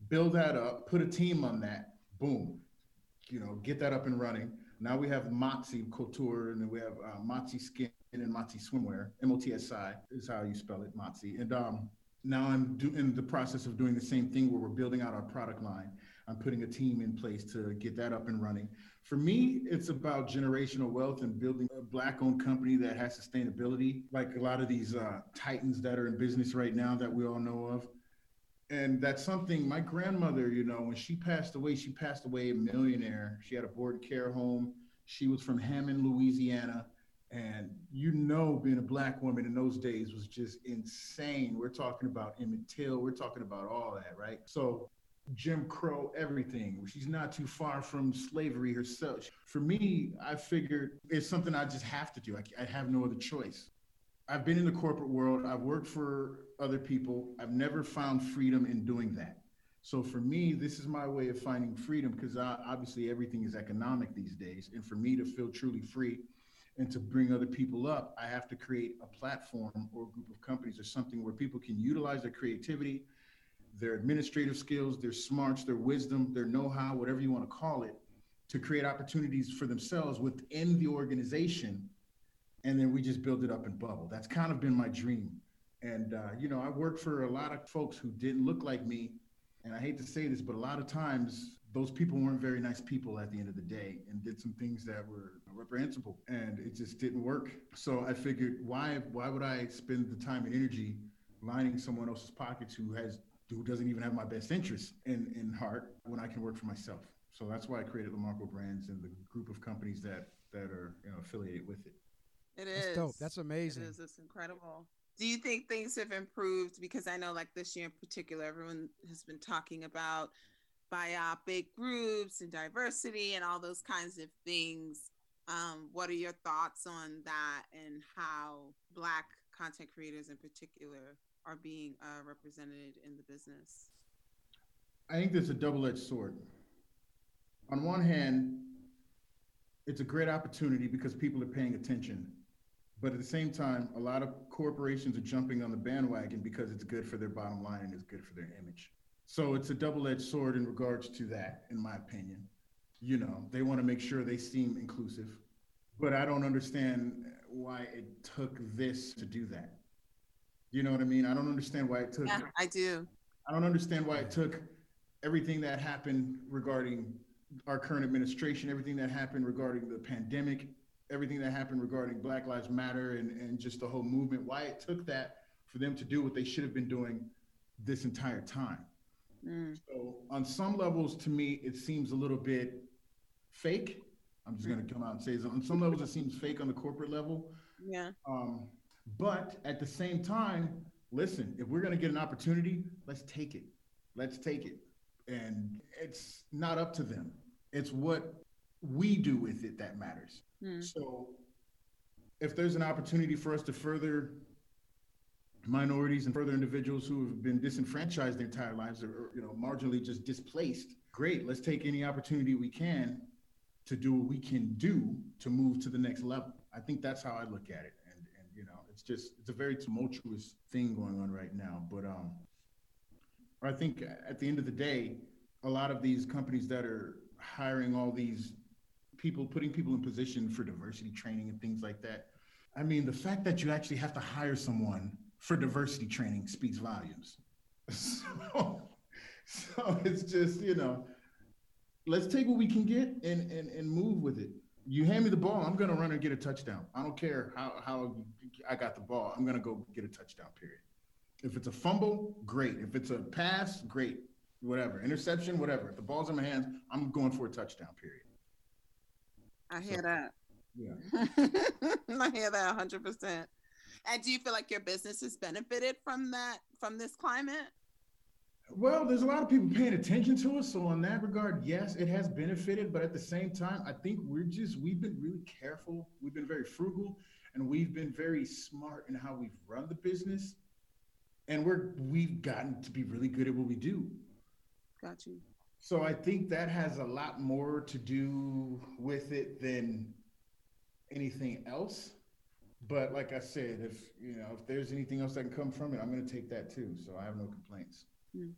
[SPEAKER 3] build that up, put a team on that, boom, you know, get that up and running. Now we have Motsi Couture, and then we have uh, Motsi Skin and Motsi Swimwear. M-O-T-S-I is how you spell it, Motsi. And um, now I'm do- in the process of doing the same thing where we're building out our product line. I'm putting a team in place to get that up and running. For me, it's about generational wealth and building a black-owned company that has sustainability, like a lot of these uh, titans that are in business right now that we all know of and that's something my grandmother, you know, when she passed away, she passed away a millionaire. She had a board care home. She was from Hammond, Louisiana. And you know, being a black woman in those days was just insane. We're talking about Emmett Till, we're talking about all that, right? So Jim Crow, everything. She's not too far from slavery herself. For me, I figured it's something I just have to do. I, I have no other choice. I've been in the corporate world. I've worked for other people. I've never found freedom in doing that. So for me, this is my way of finding freedom because obviously everything is economic these days. And for me to feel truly free and to bring other people up, I have to create a platform or a group of companies or something where people can utilize their creativity, their administrative skills, their smarts, their wisdom, their know how, whatever you want to call it, to create opportunities for themselves within the organization and then we just build it up and bubble. That's kind of been my dream. And uh, you know, I worked for a lot of folks who didn't look like me, and I hate to say this, but a lot of times those people weren't very nice people at the end of the day, and did some things that were reprehensible, and it just didn't work. So I figured, why why would I spend the time and energy lining someone else's pockets who has who doesn't even have my best interests in in heart when I can work for myself? So that's why I created LeMarco Brands and the group of companies that that are you know, affiliated with it.
[SPEAKER 4] It is.
[SPEAKER 2] That's dope. That's amazing.
[SPEAKER 4] It is. It's incredible. Do you think things have improved? Because I know, like this year in particular, everyone has been talking about BIPOC groups and diversity and all those kinds of things. Um, what are your thoughts on that and how Black content creators in particular are being uh, represented in the business?
[SPEAKER 3] I think there's a double edged sword. On one hand, it's a great opportunity because people are paying attention but at the same time, a lot of corporations are jumping on the bandwagon because it's good for their bottom line and it's good for their image. So it's a double-edged sword in regards to that, in my opinion. You know, they want to make sure they seem inclusive, but I don't understand why it took this to do that. You know what I mean? I don't understand why it took.
[SPEAKER 4] Yeah, I do.
[SPEAKER 3] I don't understand why it took everything that happened regarding our current administration, everything that happened regarding the pandemic, everything that happened regarding Black Lives Matter and, and just the whole movement, why it took that for them to do what they should have been doing this entire time. Mm. So, on some levels, to me, it seems a little bit fake. I'm just going to come out and say this. On some levels, it seems fake on the corporate level.
[SPEAKER 4] Yeah.
[SPEAKER 3] Um, but at the same time, listen, if we're going to get an opportunity, let's take it. Let's take it. And it's not up to them. It's what we do with it that matters. Mm. So if there's an opportunity for us to further minorities and further individuals who have been disenfranchised their entire lives or, you know marginally just displaced great. Let's take any opportunity we can to do what we can do to move to the next level. I think that's how i look at it. And and you know it's just it's a very tumultuous thing going on right now. But um i think at the end of the day a lot of these companies that are hiring all these people putting people in position for diversity training and things like that. I mean, the fact that you actually have to hire someone for diversity training speaks volumes. So, so it's just, you know, let's take what we can get and, and, and move with it. You hand me the ball, I'm going to run and get a touchdown. I don't care how, how I got the ball. I'm going to go get a touchdown, period. If it's a fumble, great. If it's a pass, great. Whatever. Interception, whatever. If the ball's in my hands, I'm going for a touchdown, period.
[SPEAKER 4] I hear so, that.
[SPEAKER 3] Yeah.
[SPEAKER 4] I hear that 100%. And do you feel like your business has benefited from that, from this climate?
[SPEAKER 3] Well, there's a lot of people paying attention to us. So, in that regard, yes, it has benefited. But at the same time, I think we're just, we've been really careful. We've been very frugal and we've been very smart in how we've run the business. And we're, we've gotten to be really good at what we do.
[SPEAKER 4] Got you.
[SPEAKER 3] So, I think that has a lot more to do with it than anything else. But like I said, if you know if there's anything else that can come from it, I'm going to take that too. So I have no complaints. Mm.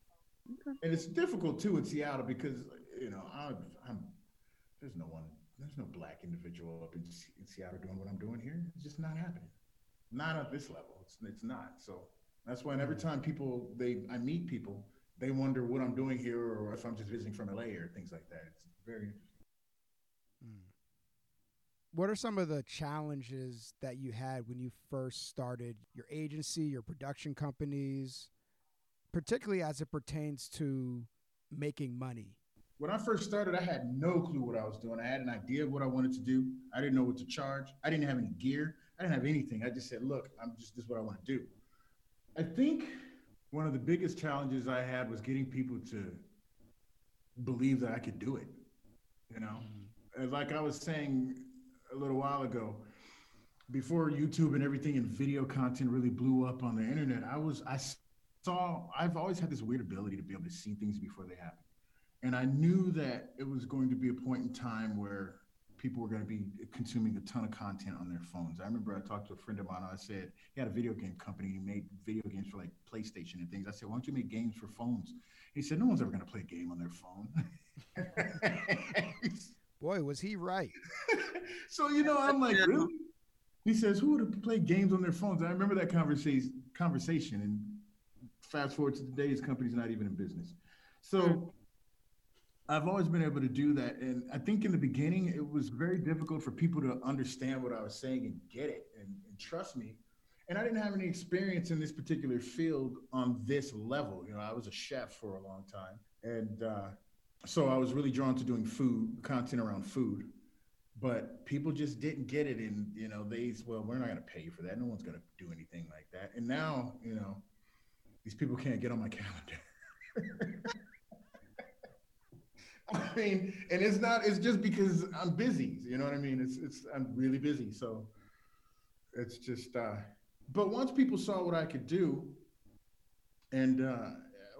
[SPEAKER 3] Okay. And it's difficult too in Seattle because you know I'm, I'm there's no one there's no black individual up in, in, Seattle doing what I'm doing here. It's just not happening. Not at this level. It's it's not. So that's why every time people they I meet people, they wonder what I'm doing here or if I'm just visiting from LA or things like that. It's very interesting.
[SPEAKER 2] Mm. What are some of the challenges that you had when you first started your agency, your production companies? particularly as it pertains to making money?
[SPEAKER 3] When I first started, I had no clue what I was doing. I had an idea of what I wanted to do. I didn't know what to charge. I didn't have any gear. I didn't have anything. I just said, look, I'm just this is what I want to do. I think one of the biggest challenges I had was getting people to believe that I could do it. You know, mm-hmm. like I was saying a little while ago, before YouTube and everything and video content really blew up on the internet, I was I saw I've always had this weird ability to be able to see things before they happen. And I knew that it was going to be a point in time where people were going to be consuming a ton of content on their phones. I remember I talked to a friend of mine. I said he had a video game company. He made video games for like PlayStation and things. I said, "Why don't you make games for phones?" He said, "No one's ever going to play a game on their phone."
[SPEAKER 2] Boy, was he right.
[SPEAKER 3] so you know, I'm like, really? He says, "Who would play games on their phones?" I remember that conversation. Conversation, and fast forward to today, his company's not even in business. So hmm. I've always been able to do that. And I think in the beginning, it was very difficult for people to understand what I was saying and get it and, and trust me. And I didn't have any experience in this particular field on this level. You know, I was a chef for a long time. And uh, so I was really drawn to doing food, content around food. But people just didn't get it. And, you know, they, well, we're not going to pay you for that. No one's going to do anything like that. And now, you know, these people can't get on my calendar. I mean, and it's not, it's just because I'm busy. You know what I mean? It's, it's, I'm really busy. So it's just, uh, but once people saw what I could do, and uh,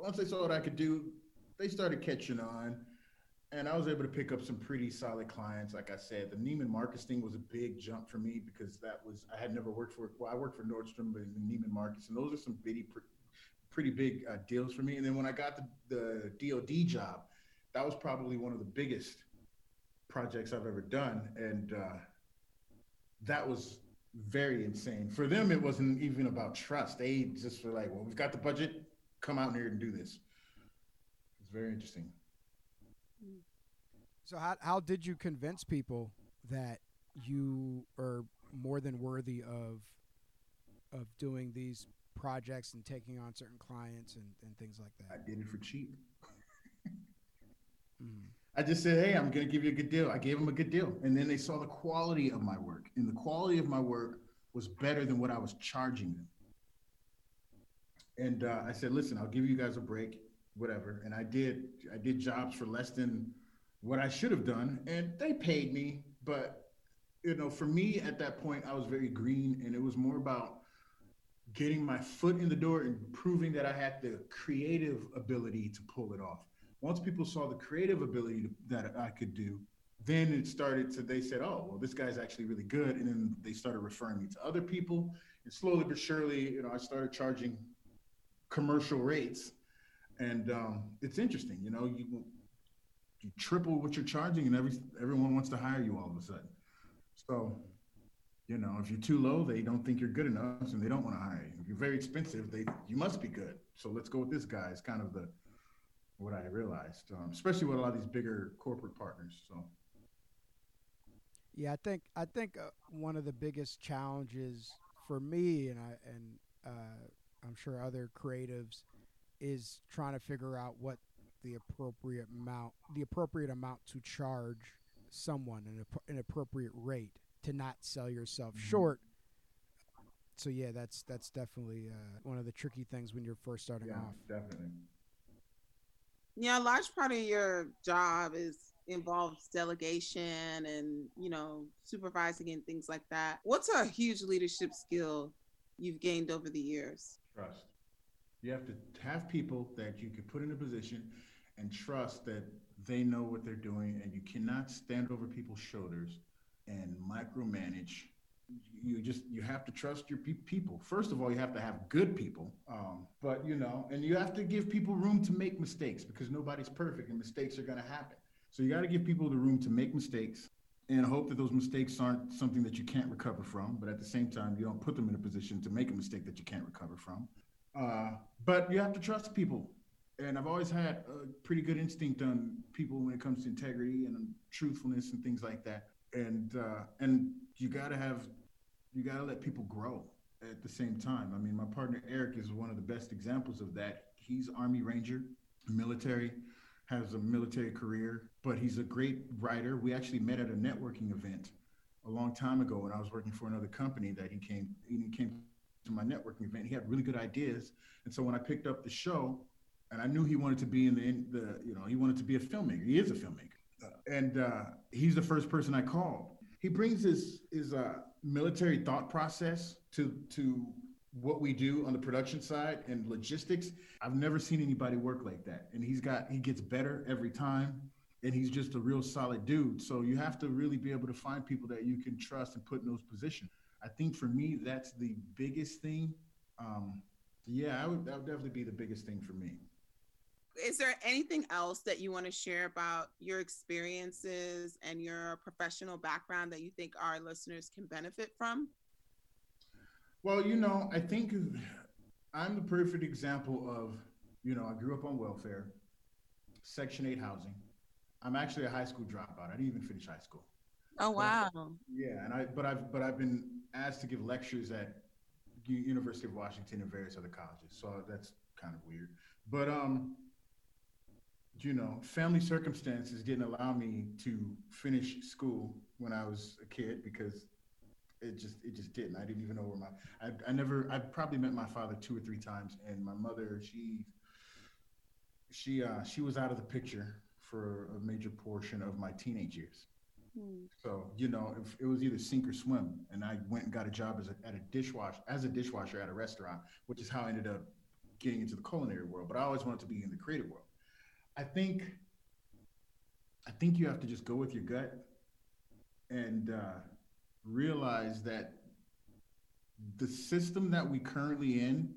[SPEAKER 3] once they saw what I could do, they started catching on. And I was able to pick up some pretty solid clients. Like I said, the Neiman Marcus thing was a big jump for me because that was, I had never worked for, well, I worked for Nordstrom, but Neiman Marcus. And those are some bitty, pretty big uh, deals for me. And then when I got the, the DoD job, that was probably one of the biggest projects I've ever done, and uh, that was very insane. For them, it wasn't even about trust. They just were like, "Well, we've got the budget. Come out here and do this." It's very interesting.
[SPEAKER 2] So, how how did you convince people that you are more than worthy of of doing these projects and taking on certain clients and, and things like that?
[SPEAKER 3] I did it for cheap. I just said, hey, I'm going to give you a good deal. I gave them a good deal. And then they saw the quality of my work. And the quality of my work was better than what I was charging them. And uh, I said, listen, I'll give you guys a break, whatever. And I did. I did jobs for less than what I should have done. And they paid me. But, you know, for me at that point, I was very green. And it was more about getting my foot in the door and proving that I had the creative ability to pull it off. Once people saw the creative ability to, that I could do, then it started to, they said, oh, well, this guy's actually really good. And then they started referring me to other people. And slowly but surely, you know, I started charging commercial rates. And um, it's interesting, you know, you, you triple what you're charging and every, everyone wants to hire you all of a sudden. So you know, if you're too low, they don't think you're good enough, and they don't want to hire you. If you're very expensive, they you must be good. So let's go with this guy. It's kind of the what I realized, um, especially with a lot of these bigger corporate partners. So.
[SPEAKER 2] Yeah, I think I think uh, one of the biggest challenges for me, and I and uh, I'm sure other creatives, is trying to figure out what the appropriate amount the appropriate amount to charge someone an, an appropriate rate to not sell yourself mm-hmm. short. So yeah, that's that's definitely uh, one of the tricky things when you're first starting
[SPEAKER 3] yeah,
[SPEAKER 2] off.
[SPEAKER 3] Definitely.
[SPEAKER 4] Yeah, a large part of your job is involves delegation and you know supervising and things like that. What's a huge leadership skill you've gained over the years?
[SPEAKER 3] Trust. You have to have people that you can put in a position and trust that they know what they're doing, and you cannot stand over people's shoulders and micromanage. You just you have to trust your pe- people. First of all, you have to have good people, um, but you know, and you have to give people room to make mistakes because nobody's perfect and mistakes are going to happen. So you got to give people the room to make mistakes and hope that those mistakes aren't something that you can't recover from. But at the same time, you don't put them in a position to make a mistake that you can't recover from. Uh, but you have to trust people. And I've always had a pretty good instinct on people when it comes to integrity and truthfulness and things like that. And uh, and you got to have you got to let people grow at the same time. I mean, my partner Eric is one of the best examples of that. He's Army Ranger, military, has a military career, but he's a great writer. We actually met at a networking event a long time ago when I was working for another company that he came he came to my networking event. He had really good ideas, and so when I picked up the show, and I knew he wanted to be in the, in the you know he wanted to be a filmmaker. He is a filmmaker, and uh, he's the first person I called. He brings his his uh, military thought process to to what we do on the production side and logistics. I've never seen anybody work like that, and he's got he gets better every time. And he's just a real solid dude. So you have to really be able to find people that you can trust and put in those positions. I think for me, that's the biggest thing. Um, yeah, I would, that would definitely be the biggest thing for me.
[SPEAKER 4] Is there anything else that you want to share about your experiences and your professional background that you think our listeners can benefit from?
[SPEAKER 3] Well, you know, I think I'm the perfect example of, you know, I grew up on welfare, Section 8 housing. I'm actually a high school dropout. I didn't even finish high school.
[SPEAKER 4] Oh wow.
[SPEAKER 3] But, yeah, and I but I've but I've been asked to give lectures at University of Washington and various other colleges. So that's kind of weird. But um you know, family circumstances didn't allow me to finish school when I was a kid because it just it just didn't. I didn't even know where my I, I never I probably met my father two or three times and my mother she she uh she was out of the picture for a major portion of my teenage years. Hmm. So you know, if it was either sink or swim, and I went and got a job as a, at a dishwasher as a dishwasher at a restaurant, which is how I ended up getting into the culinary world. But I always wanted to be in the creative world. I think, I think you have to just go with your gut and uh, realize that the system that we currently in,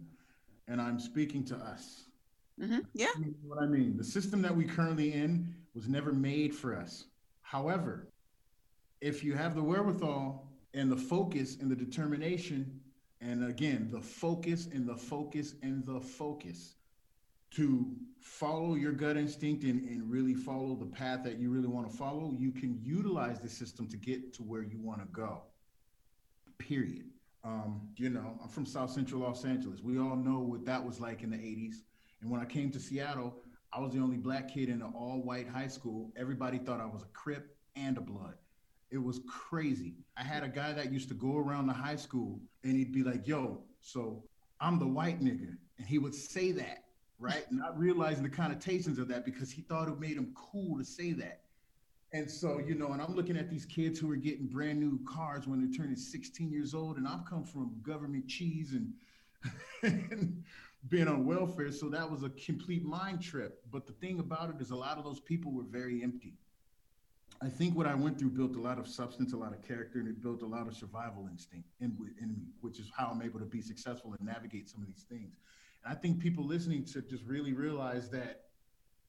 [SPEAKER 3] and I'm speaking to us.
[SPEAKER 4] Mm-hmm. Yeah.
[SPEAKER 3] What I mean, the system that we currently in was never made for us. However, if you have the wherewithal and the focus and the determination, and again, the focus and the focus and the focus to follow your gut instinct and, and really follow the path that you really want to follow, you can utilize the system to get to where you want to go. Period. Um, you know, I'm from South Central Los Angeles. We all know what that was like in the 80s. And when I came to Seattle, I was the only black kid in an all white high school. Everybody thought I was a Crip and a Blood. It was crazy. I had a guy that used to go around the high school and he'd be like, yo, so I'm the white nigga. And he would say that, right? Not realizing the connotations of that because he thought it made him cool to say that. And so, you know, and I'm looking at these kids who are getting brand new cars when they're turning 16 years old, and I've come from government cheese and, and being on welfare. So that was a complete mind trip. But the thing about it is, a lot of those people were very empty. I think what I went through built a lot of substance, a lot of character, and it built a lot of survival instinct in, in me, which is how I'm able to be successful and navigate some of these things. And I think people listening to just really realize that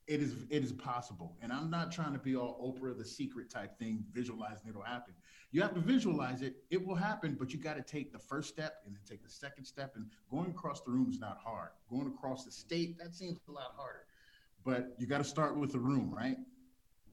[SPEAKER 3] it is it is possible. And I'm not trying to be all Oprah the secret type thing, visualizing it'll happen. You have to visualize it, it will happen, but you got to take the first step and then take the second step. And going across the room is not hard. Going across the state, that seems a lot harder. But you got to start with the room, right?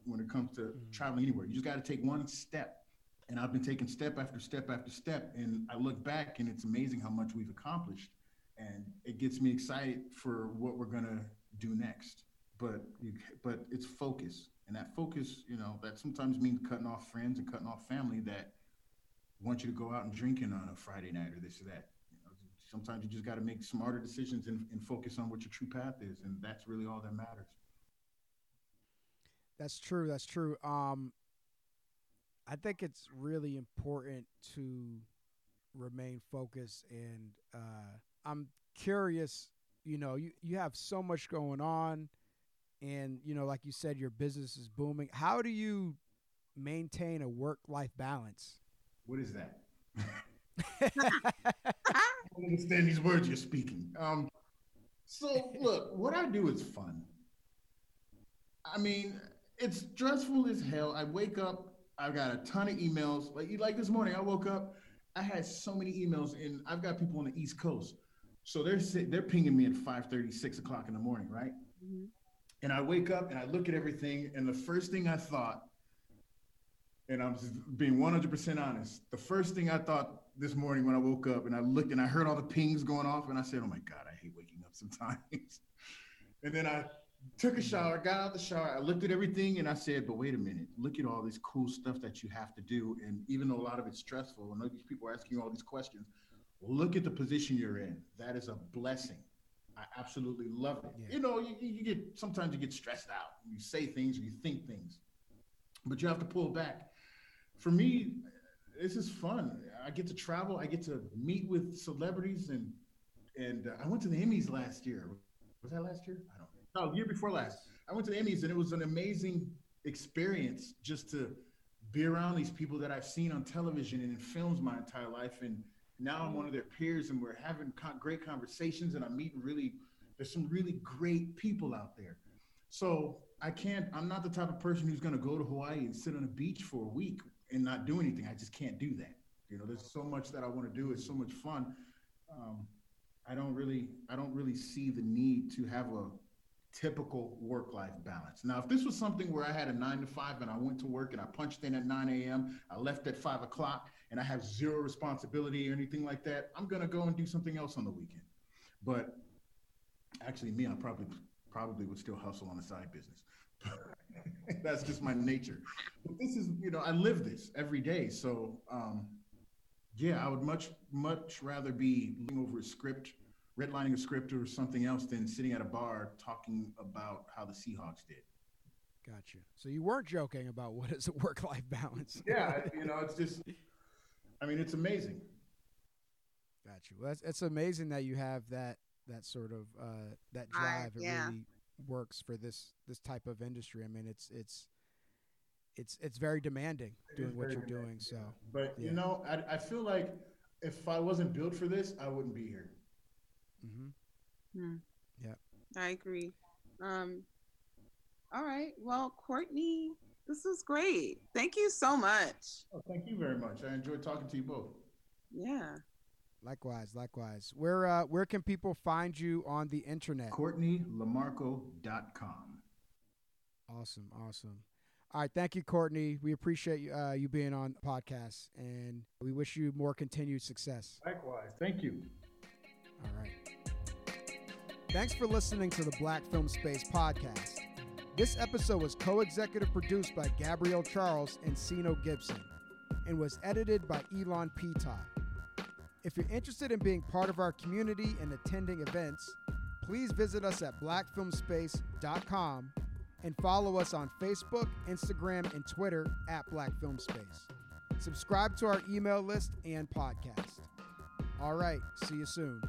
[SPEAKER 3] when it comes to mm-hmm. traveling anywhere. You just got to take one step. And I've been taking step after step after step. And I look back and it's amazing how much we've accomplished. And it gets me excited for what we're to do next. But you, but it's focus. And that focus, you know, that sometimes means cutting off friends and cutting off family that want you to go out and drinking on a Friday night or this or that. You know, sometimes you just got to make smarter decisions and, and focus on what your true path is. And that's really all that matters.
[SPEAKER 2] That's true. That's true. Um, I think it's really important to remain focused, and uh, I'm curious. You know, you you have so much going on, and you know, like you said, your business is booming. How do you maintain a work life balance?
[SPEAKER 3] What is that? I don't understand these words you're speaking. Um, so look, what I do is fun. I mean, it's stressful as hell. I wake up, I've got a ton of emails. Like like this morning, I woke up, I had so many emails, and I've got people on the East Coast. So they're they're pinging me at 5 30, 6 o'clock in the morning, right? Mm-hmm. And I wake up and I look at everything, and the first thing I thought, and I'm being 100% honest, the first thing I thought this morning when I woke up and I looked and I heard all the pings going off, and I said, Oh my God, I hate waking up sometimes. and then I took a shower, got out of the shower, I looked at everything and I said, but wait a minute, look at all this cool stuff that you have to do. And even though a lot of it's stressful, and these people are asking you all these questions, look at the position you're in. That is a blessing. I absolutely love it. Yeah. You know, you, you get sometimes you get stressed out. You say things, you think things, but you have to pull back. For me, this is fun. I get to travel. I get to meet with celebrities, and and uh, I went to the Emmys last year. Was that last year? I don't know. no, year before last. I went to the Emmys and it was an amazing experience just to be around these people that I've seen on television and in films my entire life. And now I'm one of their peers and we're having great conversations and I'm meeting really, there's some really great people out there. So I can't, I'm not the type of person who's going to go to Hawaii and sit on a beach for a week and not do anything. I just can't do that. You know, there's so much that I want to do. It's so much fun. Um, I don't really, I don't really see the need to have a typical work life balance. Now, if this was something where I had a nine to five and I went to work and I punched in at 9 a.m., I left at five o'clock, and I have zero responsibility or anything like that, I'm going to go and do something else on the weekend. But actually, me, I probably probably would still hustle on the side business. That's just my nature. But this is, you know, I live this every day. So, um, yeah, I would much, much rather be looking over a script redlining a script or something else than sitting at a bar talking about how the Seahawks did.
[SPEAKER 2] Gotcha. So you weren't joking about what is a work life balance.
[SPEAKER 3] yeah, you know, it's just, I mean, it's amazing.
[SPEAKER 2] Gotcha. Well, it's, it's amazing that you have that that sort of uh, that drive. I, yeah. It really works for this this type of industry. I mean, it's it's it's it's very demanding it doing what you're doing. So,
[SPEAKER 3] but yeah. you know, I I feel like if I wasn't built for this, I wouldn't be here.
[SPEAKER 2] Mm-hmm. Hmm. Yeah.
[SPEAKER 4] I agree. Um, all right. Well, Courtney, this was great. Thank you so much.
[SPEAKER 3] Oh, thank you very much. I enjoyed talking to you both.
[SPEAKER 4] Yeah.
[SPEAKER 2] Likewise, likewise. Where uh, where can people find you on the internet?
[SPEAKER 3] CourtneyLeMarco.com.
[SPEAKER 2] Awesome, awesome. All right, thank you, Courtney. We appreciate you, uh, you being on the podcast, and we wish you more continued success.
[SPEAKER 3] Likewise, thank you.
[SPEAKER 2] All right. Thanks for listening to the Black Film Space podcast. This episode was co executive produced by Gabrielle Charles and Sino Gibson and was edited by Elon Pita. If you're interested in being part of our community and attending events, please visit us at blackfilmspace.com and follow us on Facebook, Instagram, and Twitter at Black Film Space. Subscribe to our email list and podcast. All right, see you soon.